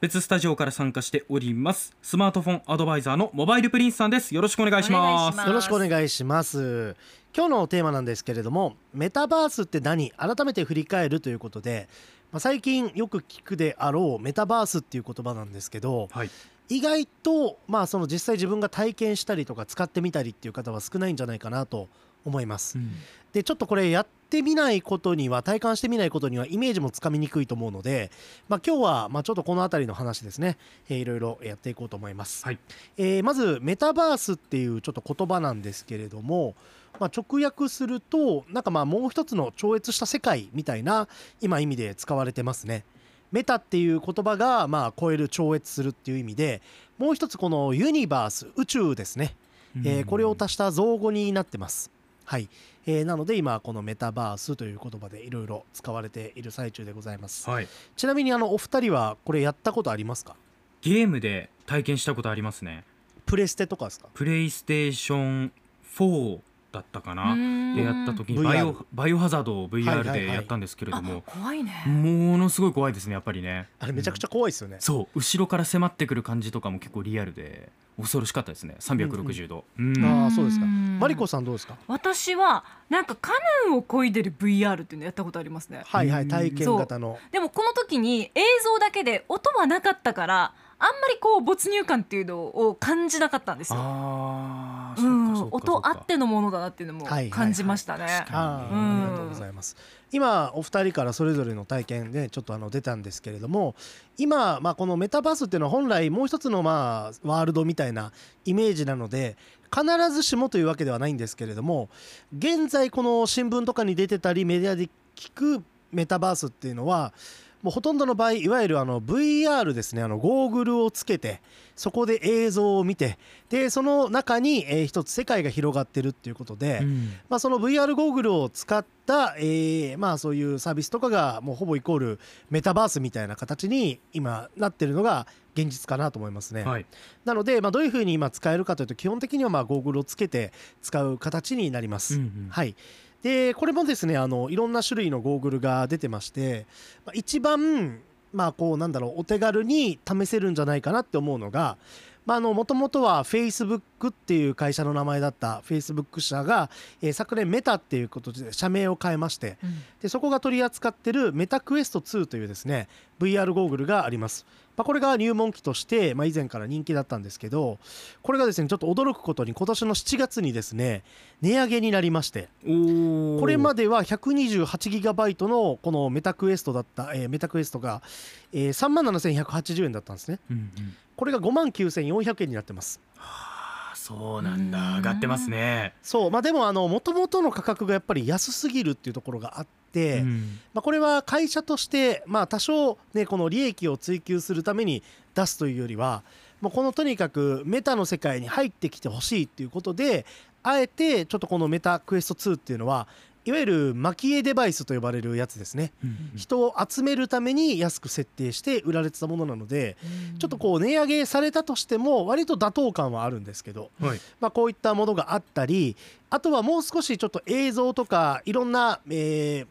別スタジオから参加しております。スマートフォンアドバイザーのモバイルプリンスさんです。よろしくお願いします。よろしくお願いします。今日のテーマなんですけれどもメタバースって何？改めて振り返るということで、まあ、最近よく聞くであろうメタバースっていう言葉なんですけどはい。意外とまあその実際自分が体験したりとか使ってみたりっていう方は少ないんじゃないかなと思います。うんでちょっとこれやってみないことには体感してみないことにはイメージもつかみにくいと思うので、まあ、今日はまあちょっとこの辺りの話ですね、えーいろいろやっていこうと思います、はい。えーまずメタバースっていうちょっと言葉なんですけれども、まあ、直訳するとなんかまあもう一つの超越した世界みたいな今意味で使われてますね。メタっていう言葉がまあ超える超越するっていう意味でもう一つこのユニバース宇宙ですね。えーこれを足した造語になってます。はい、えーなので今このメタバースという言葉でいろいろ使われている最中でございます。はいちなみにあのお二人はこれやったことありますか？ゲームで体験したことありますねプレステとかですか？プレイステーション4だったかな。でやった時にバイオバイオハザードを VR はいでやったんですけれどあも怖いね。ものすごい怖いですねやっぱりね。あれめちゃくちゃ怖いですよね。そう。後ろから迫ってくる感じとかも結構リアルで恐ろしかったですね。360度、うんああそうですか。うん。マリコさんどうですか？私はなんかカヌーを漕いでる VR っていうのやったことありますね。はいはうん。い体験型の。でもこの時に映像だけで音はなかったからあんまりこう没入感っていうのを感じなかったんですよ。音あってのものだなっていうのも感じましたね。ありがとうございます。今お二人からそれぞれの体験でちょっとあの出たんですけれども今、まあ、このメタバースっていうのは本来もう一つのまあワールドみたいなイメージなので必ずしもというわけではないんですけれども現在この新聞とかに出てたりメディアで聞くメタバースっていうのはもうほとんどの場合いわゆるあの VR ですね。あのゴーグルをつけてそこで映像を見てでその中に、えー一つ世界が広がってるっていうことで、うん。まあ、その VR ゴーグルを使った、えーまあ、そういうサービスとかがもうほぼイコールメタバースみたいな形に今なってるのが現実かなと思いますね。はい。なので、まあ、どういうふうに今使えるかというと基本的にはまあゴーグルをつけて使う形になります。うんうん。はいでこれもですねあのいろんな種類のゴーグルが出てまして、まあ、一番まあこうなんだろうお手軽に試せるんじゃないかなって思うのがもともとは Facebook っていう会社の名前だった Facebook 社が、えー昨年メタっていうことで社名を変えましてうん。でそこが取り扱ってるメタクエスト2というですね VR ゴーグルがあります、まあ、これが入門機として、まあ、以前から人気だったんですけどこれがですねちょっと驚くことに今年の7月にですね値上げになりましてこれまでは 128GB のこのメタクエストだった、えーメタクエストが、えー、3万7180円だったんですね。うんうん。これが5万9400円になってます。あそうなんだ。うん上がってますね、そう。まあでもあの元々の価格がやっぱり安すぎるっていうところがあって、うん。まあ、これは会社として、まあ、多少、ね、この利益を追求するために出すというよりはもうこのとにかくメタの世界に入ってきてほしいっていうことであえてちょっとこのメタクエスト2っていうのはいわゆる蒔絵デバイスと呼ばれるやつですね。うん人を集めるために安く設定して売られてたものなのでちょっとこう値上げされたとしても割と妥当感はあるんですけどはい。まあ、こういったものがあったりあとはもう少しちょっと映像とかいろんな、えー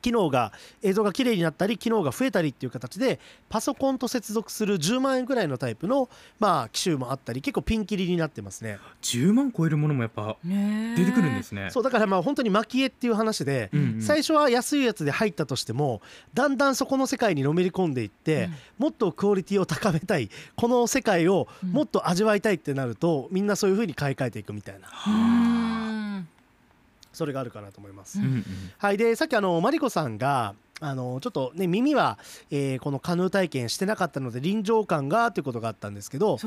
機能が映像が綺麗になったり機能が増えたりっていう形でパソコンと接続する10万円ぐらいのタイプの、まあ、機種もあったり結構ピンキリになってますね。10万超えるものもやっぱね出てくるんですね。そうだからまあ本当に蒔絵っていう話で、うんうん。最初は安いやつで入ったとしてもだんだんそこの世界にのめり込んでいって、もっとクオリティを高めたいこの世界をもっと味わいたいってなると、みんなそういう風に買い替えていくみたいな。うんそれがあるかなと思います。うんうん。はい、でさっきあのマリコさんがあのちょっとね耳は、えーこのカヌー体験してなかったので臨場感がということがあったんですけど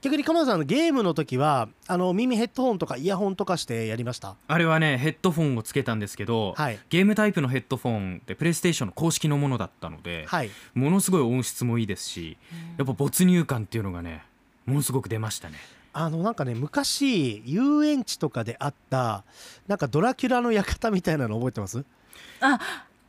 逆に鎌田さんのゲームの時はあの耳ヘッドホンとかイヤホンとかしてやりました？あれはねヘッドフォンをつけたんですけど、はい。ゲームタイプのヘッドフォンってプレイステーションの公式のものだったので、はい。ものすごい音質もいいですしやっぱ没入感っていうのがねものすごく出ましたねあのなんかね昔遊園地とかであったなんかドラキュラの館みたいなの覚えてます？あ。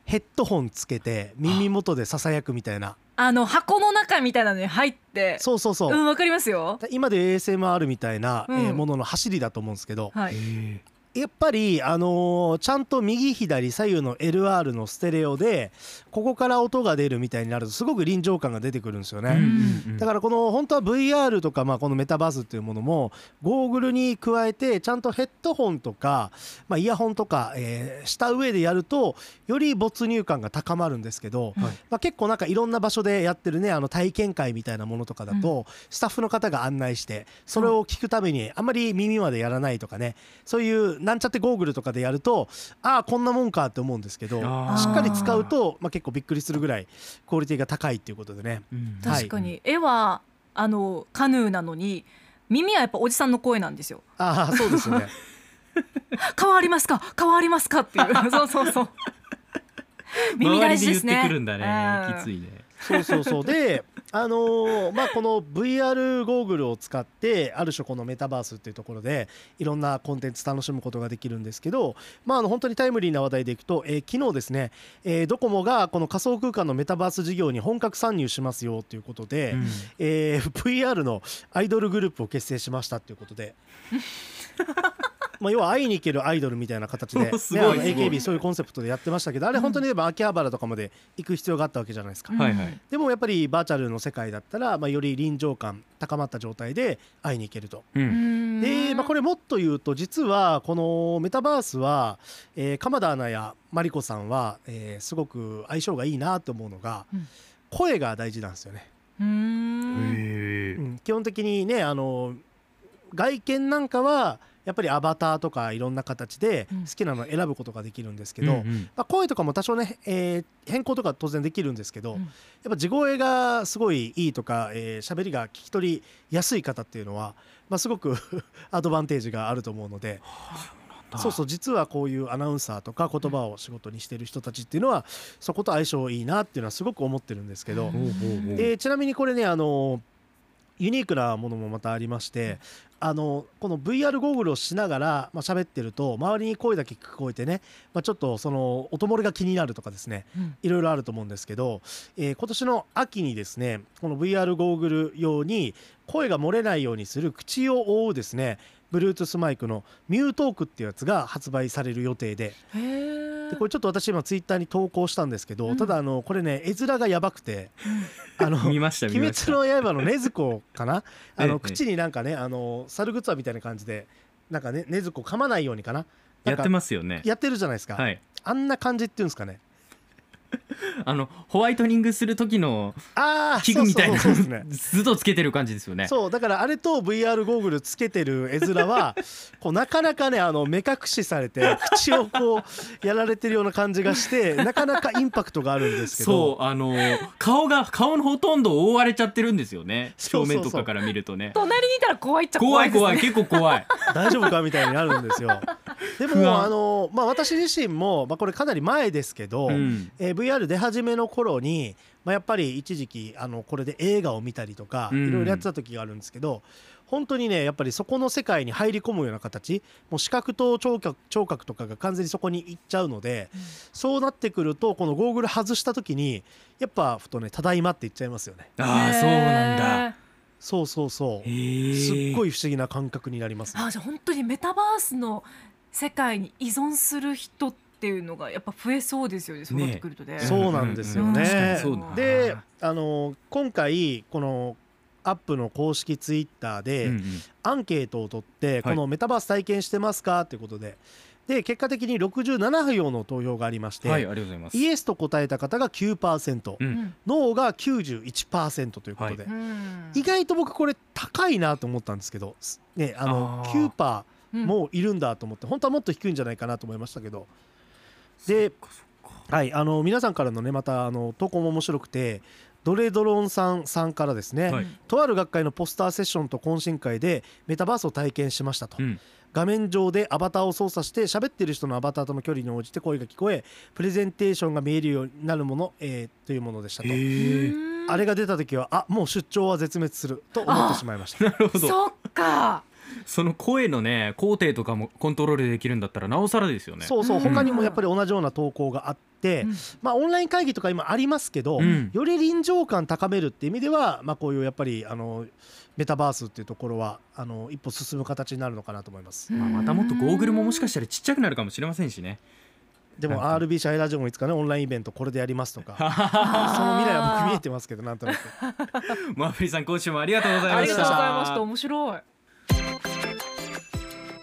ヘッドホンつけて耳元でささやくみたいな。あの箱の中みたいなのに入って。そうそうそう、うんわかりますよ。今で ASMR みたいな、うん。えーものの走りだと思うんですけど。はい。へやっぱり、あのーちゃんと右左左右の LR のステレオでここから音が出るみたいになるとすごく臨場感が出てくるんですよね。だからこの本当は VR とかまあこのメタバースっていうものもゴーグルに加えてちゃんとヘッドホンとかまあイヤホンとかえーした上でやるとより没入感が高まるんですけどまあ結構なんかいろんな場所でやってるねあの体験会みたいなものとかだとスタッフの方が案内してそれを聞くためにあんまり耳までやらないとかねそういうなんちゃってゴーグルとかでやるとああこんなもんかって思うんですけどしっかり使うとまあ結構びっくりするぐらいクオリティが高いっていうことでね。うんはい確かに絵はあのカヌーなのに耳はやっぱおじさんの声なんですよ。ああそうですよね。変わりますか？変わりますかっていう そうそうそう。耳大事ですね。周りで言ってくるんだねうんきついねそうそうそうであのーまあこの VR ゴーグルを使ってある種このメタバースっていうところでいろんなコンテンツ楽しむことができるんですけどまああの本当にタイムリーな話題でいくと、えー昨日ですね、えードコモがこの仮想空間のメタバース事業に本格参入しますよということで、うんえー VR のアイドルグループを結成しましたということで。まあ要は会いに行けるアイドルみたいな形で、ね、AKB そういうコンセプトでやってましたけどあれ本当に言えば秋葉原とかまで行く必要があったわけじゃないですか。うん。はいはい。でもやっぱりバーチャルの世界だったら、まあ、より臨場感高まった状態で会いに行けると。ううんん。で、まあ、これもっと言うと実はこのメタバースは、えー鎌田アナやマリコさんは、えーすごく相性がいいなと思うのが、うん。声が大事なんですよね。うん。基本的にねあの外見なんかはやっぱりアバターとかいろんな形でうん。好きなのを選ぶことができるんですけど、うんうん。まあ、声とかも多少ね、えー変更とか当然できるんですけど、うん。やっぱ地声がすごいいいとか喋、えー、喋りが聞き取りやすい方っていうのは、まあ、すごく アドバンテージがあると思うのでそうそう実はこういうアナウンサーとか言葉を仕事にしてる人たちっていうのはそこと相性いいなっていうのはすごく思ってるんですけど、でちなみにこれねあのユニークなものもまたありまして、あのこの VR ゴーグルをしながら、まあ喋ってると周りに声だけ聞こえてね、まあ、ちょっとその音漏れが気になるとかですねうん。いろいろあると思うんですけど、えー今年の秋にですねこの VR ゴーグル用に声が漏れないようにする口を覆うですね Bluetooth マイクのミュートークっていうやつが発売される予定で。でこれちょっと私今ツイッターに投稿したんですけど、うん。ただあのこれね絵面がやばくて あの見ました見鬼滅の刃の禰豆子かな？あのええ。口になんかねあの猿グッズみたいな感じでなんかね禰豆子噛まないようにかな？やってすますよね。やってるじゃないですか、はい。あんな感じっていうんですかね あのホワイトニングする時のああ器具みたいなずっとつけてる感じですよね。そうだからあれと VR ゴーグルつけてる絵面は こうなかなかねあの目隠しされて口をこうやられてるような感じがしてなかなかインパクトがあるんですけど。そうあの顔が顔のほとんど覆われちゃってるんですよね。正面とかから見るとね。隣にいたら怖いっちゃ怖怖いいですね。怖い結構怖い。大丈夫かみたいになるんですよ。でもあの、まあ、私自身も、まあ、これかなり前ですけど、うん。えー VR 出始めの頃に、まあ、やっぱり一時期あのこれで映画を見たりとかうん。いろいろやってた時があるんですけど、本当にねやっぱりそこの世界に入り込むような形もう視覚と聴覚聴覚とかが完全にそこに行っちゃうので、そうなってくるとこのゴーグル外した時にやっぱふとね「ただいま」って言っちゃいますよね。ああそうなんだ。そうそうそう。すっごいい不思議な感覚になりますね、あじゃあ本当にメタバースの世界に依存する人っていうのがやっぱ増えそうですよねそうなってくるとね。そうなんですよね。であの今回このアップの公式ツイッターで、アンケートを取って、このメタバース体験してますかということで。で結果的に67票の投票がありまして、はいありがとうございます。イエスと答えた方が9%、うんうん。ノーが91%ということで、はうん意外と僕これ高いなと思ったんですけど、すね、あのあー。9%うん。もいるんだと思って本当はもっと低いんじゃないかなと思いましたけど。ではい、あの皆さんからのねまたあの投稿も面白くてドレドロンさんさんからですね、はい。とある学会のポスターセッションと懇親会でメタバースを体験しましたと、うん。画面上でアバターを操作して喋ってる人のアバターとの距離に応じて声が聞こえプレゼンテーションが見えるようになるもの、えーというものでしたと。あれが出た時はあもう出張は絶滅すると思ってしまいました。なるほど。そっか その声のね工程とかもコントロールできるんだったらなおさらですよね。そうそううん。他にもやっぱり同じような投稿があって、うん。まあオンライン会議とか今ありますけど、うん。より臨場感高めるっていう意味ではまあこういうやっぱりあのメタバースっていうところはあの一歩進む形になるのかなと思います。まあ、またもっとゴーグルももしかしたらちっちゃくなるかもしれませんしね。でも RB 社イラジオもいつかねオンラインイベントこれでやりますとか。その未来は僕見えてますけどなんとなく。マーフリーさん今週もありがとうございました。ありがとうございました。面白い